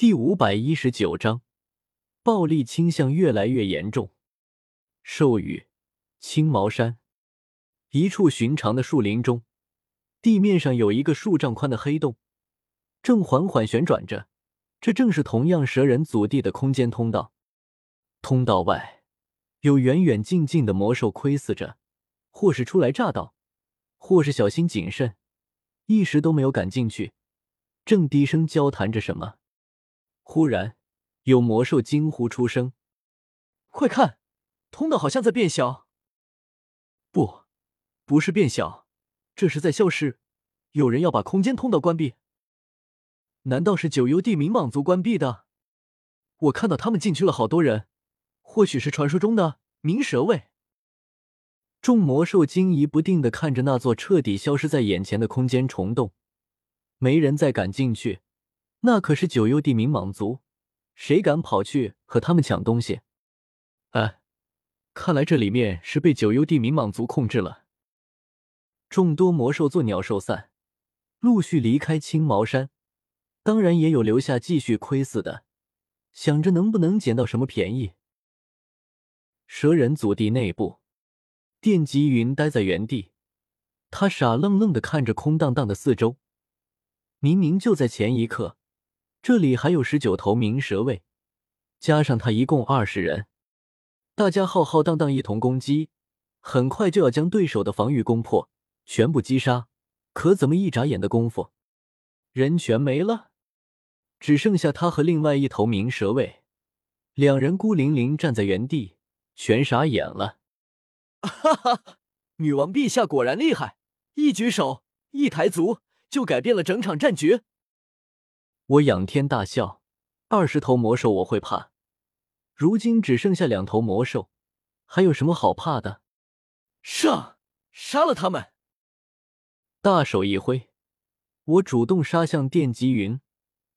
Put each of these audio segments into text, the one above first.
第五百一十九章，暴力倾向越来越严重。授予青毛山一处寻常的树林中，地面上有一个数丈宽的黑洞，正缓缓旋转着。这正是同样蛇人祖地的空间通道。通道外有远远近近的魔兽窥伺着，或是初来乍到，或是小心谨慎，一时都没有敢进去，正低声交谈着什么。忽然，有魔兽惊呼出声：“快看，通道好像在变小！不，不是变小，这是在消失。有人要把空间通道关闭。难道是九幽地冥蟒族关闭的？我看到他们进去了好多人，或许是传说中的冥蛇卫。”众魔兽惊疑不定的看着那座彻底消失在眼前的空间虫洞，没人再敢进去。那可是九幽地冥蟒族，谁敢跑去和他们抢东西？哎，看来这里面是被九幽地冥蟒族控制了。众多魔兽作鸟兽散，陆续离开青毛山，当然也有留下继续窥伺的，想着能不能捡到什么便宜。蛇人祖地内部，电极云呆在原地，他傻愣愣的看着空荡荡的四周，明明就在前一刻。这里还有十九头冥蛇卫，加上他一共二十人，大家浩浩荡荡一同攻击，很快就要将对手的防御攻破，全部击杀。可怎么一眨眼的功夫，人全没了，只剩下他和另外一头冥蛇卫，两人孤零零站在原地，全傻眼了。哈哈，女王陛下果然厉害，一举手，一抬足就改变了整场战局。我仰天大笑，二十头魔兽我会怕，如今只剩下两头魔兽，还有什么好怕的？上，杀了他们！大手一挥，我主动杀向电极云、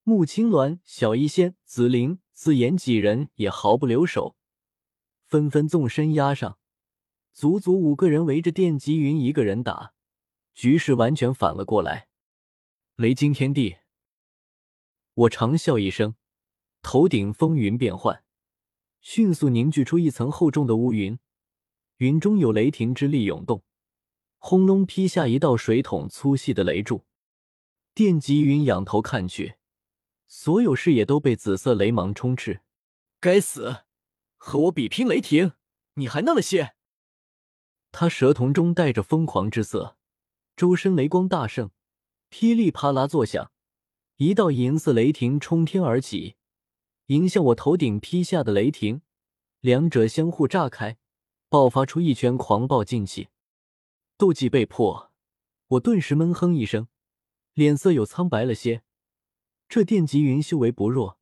穆青鸾、小医仙、紫菱、紫妍几人也毫不留手，纷纷纵身压上，足足五个人围着电极云一个人打，局势完全反了过来。雷惊天地！我长啸一声，头顶风云变幻，迅速凝聚出一层厚重的乌云，云中有雷霆之力涌动，轰隆劈下一道水桶粗细的雷柱。电极云仰头看去，所有视野都被紫色雷芒充斥。该死，和我比拼雷霆，你还嫩了些！他蛇瞳中带着疯狂之色，周身雷光大盛，噼里啪啦作响。一道银色雷霆冲天而起，迎向我头顶劈下的雷霆，两者相互炸开，爆发出一圈狂暴劲气。斗技被破，我顿时闷哼一声，脸色有苍白了些。这电极云修为不弱，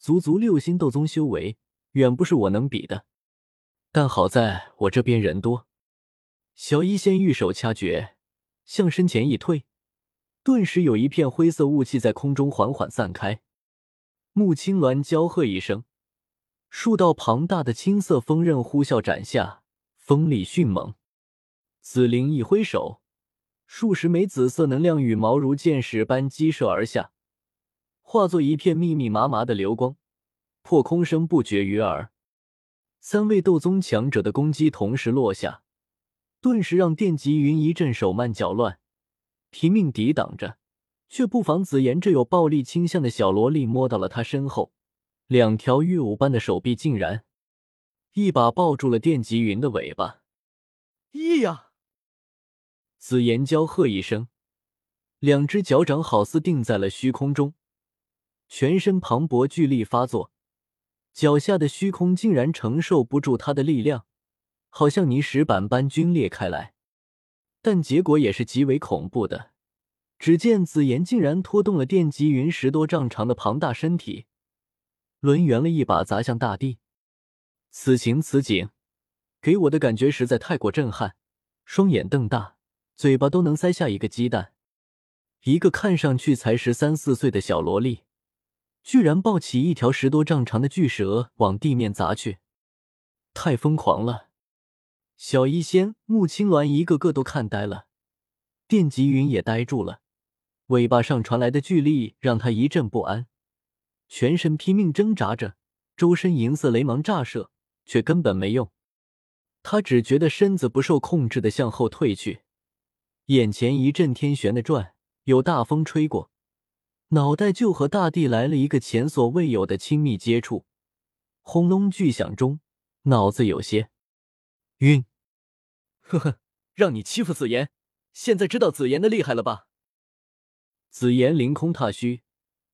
足足六星斗宗修为，远不是我能比的。但好在我这边人多，小医仙玉手掐诀，向身前一推。顿时有一片灰色雾气在空中缓缓散开，穆青鸾娇喝一声，数道庞大的青色锋刃呼啸斩下，锋利迅猛。紫菱一挥手，数十枚紫色能量羽毛如箭矢般激射而下，化作一片密密麻麻的流光，破空声不绝于耳。三位斗宗强者的攻击同时落下，顿时让电极云一阵手慢脚乱。拼命抵挡着，却不妨紫妍这有暴力倾向的小萝莉摸到了他身后，两条玉舞般的手臂竟然一把抱住了电极云的尾巴。咿呀！紫妍娇喝一声，两只脚掌好似定在了虚空中，全身磅礴巨力发作，脚下的虚空竟然承受不住他的力量，好像泥石板般皲裂开来。但结果也是极为恐怖的。只见紫妍竟然拖动了电击云十多丈长的庞大身体，抡圆了一把砸向大地。此情此景，给我的感觉实在太过震撼。双眼瞪大，嘴巴都能塞下一个鸡蛋。一个看上去才十三四岁的小萝莉，居然抱起一条十多丈长的巨蛇往地面砸去，太疯狂了！小医仙、穆青鸾一个个都看呆了，电极云也呆住了，尾巴上传来的巨力让他一阵不安，全身拼命挣扎着，周身银色雷芒炸射，却根本没用。他只觉得身子不受控制的向后退去，眼前一阵天旋的转，有大风吹过，脑袋就和大地来了一个前所未有的亲密接触。轰隆巨响中，脑子有些晕。呵呵，让你欺负紫妍，现在知道紫妍的厉害了吧？紫妍凌空踏虚，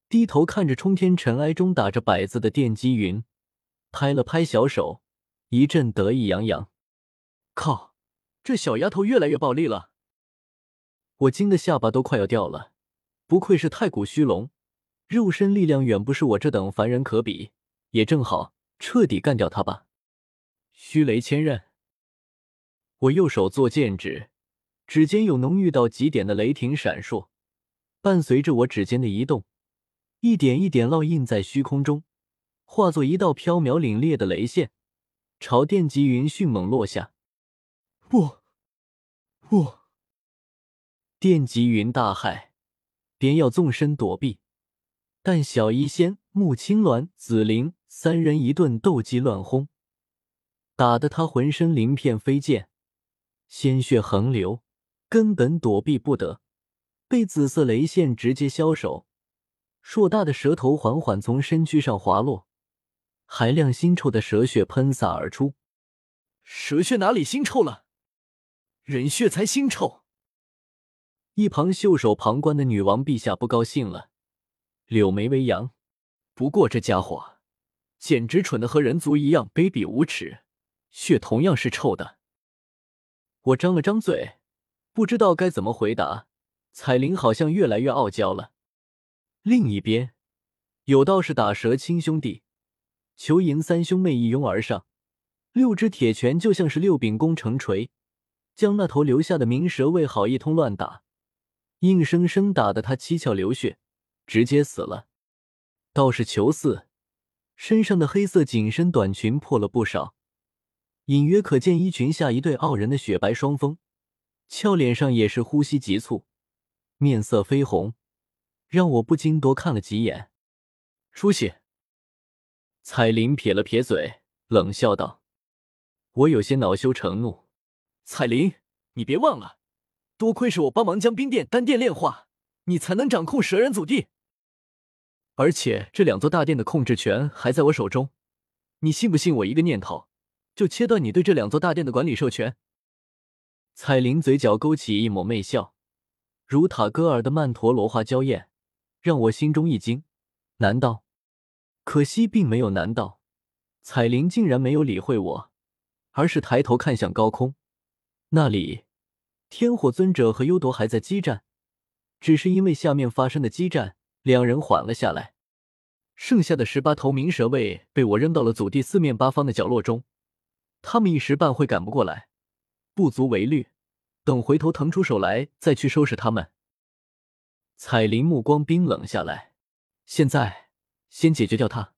低头看着冲天尘埃中打着摆子的电击云，拍了拍小手，一阵得意洋洋。靠，这小丫头越来越暴力了！我惊得下巴都快要掉了，不愧是太古虚龙，肉身力量远不是我这等凡人可比，也正好。彻底干掉他吧！虚雷千刃。我右手做剑指，指尖有浓郁到极点的雷霆闪烁，伴随着我指尖的移动，一点一点烙印在虚空中，化作一道飘渺凛冽的雷线，朝电极云迅猛落下。不，不！电极云大骇，便要纵身躲避，但小医仙、穆青鸾、紫菱。三人一顿斗技乱轰，打得他浑身鳞片飞溅，鲜血横流，根本躲避不得，被紫色雷线直接削手。硕大的蛇头缓缓从身躯上滑落，海量腥臭的蛇血喷洒而出。蛇血哪里腥臭了？人血才腥臭！一旁袖手旁观的女王陛下不高兴了，柳眉微扬。不过这家伙……简直蠢的和人族一样卑鄙无耻，血同样是臭的。我张了张嘴，不知道该怎么回答。彩铃好像越来越傲娇了。另一边，有道是打蛇亲兄弟，裘银三兄妹一拥而上，六只铁拳就像是六柄攻城锤，将那头留下的鸣蛇喂好一通乱打，硬生生打得他七窍流血，直接死了。道士裘四。身上的黑色紧身短裙破了不少，隐约可见衣裙下一对傲人的雪白双峰，俏脸上也是呼吸急促，面色绯红，让我不禁多看了几眼。出息！彩铃撇了撇嘴，冷笑道：“我有些恼羞成怒。彩铃，你别忘了，多亏是我帮忙将冰殿、丹殿炼化，你才能掌控蛇人祖地。”而且这两座大殿的控制权还在我手中，你信不信我一个念头就切断你对这两座大殿的管理授权？彩铃嘴角勾起一抹媚笑，如塔戈尔的曼陀罗花娇艳，让我心中一惊。难道？可惜并没有难道。彩铃竟然没有理会我，而是抬头看向高空，那里天火尊者和幽铎还在激战，只是因为下面发生的激战。两人缓了下来，剩下的十八头冥蛇卫被我扔到了祖地四面八方的角落中，他们一时半会赶不过来，不足为虑。等回头腾出手来，再去收拾他们。彩铃目光冰冷下来，现在先解决掉他。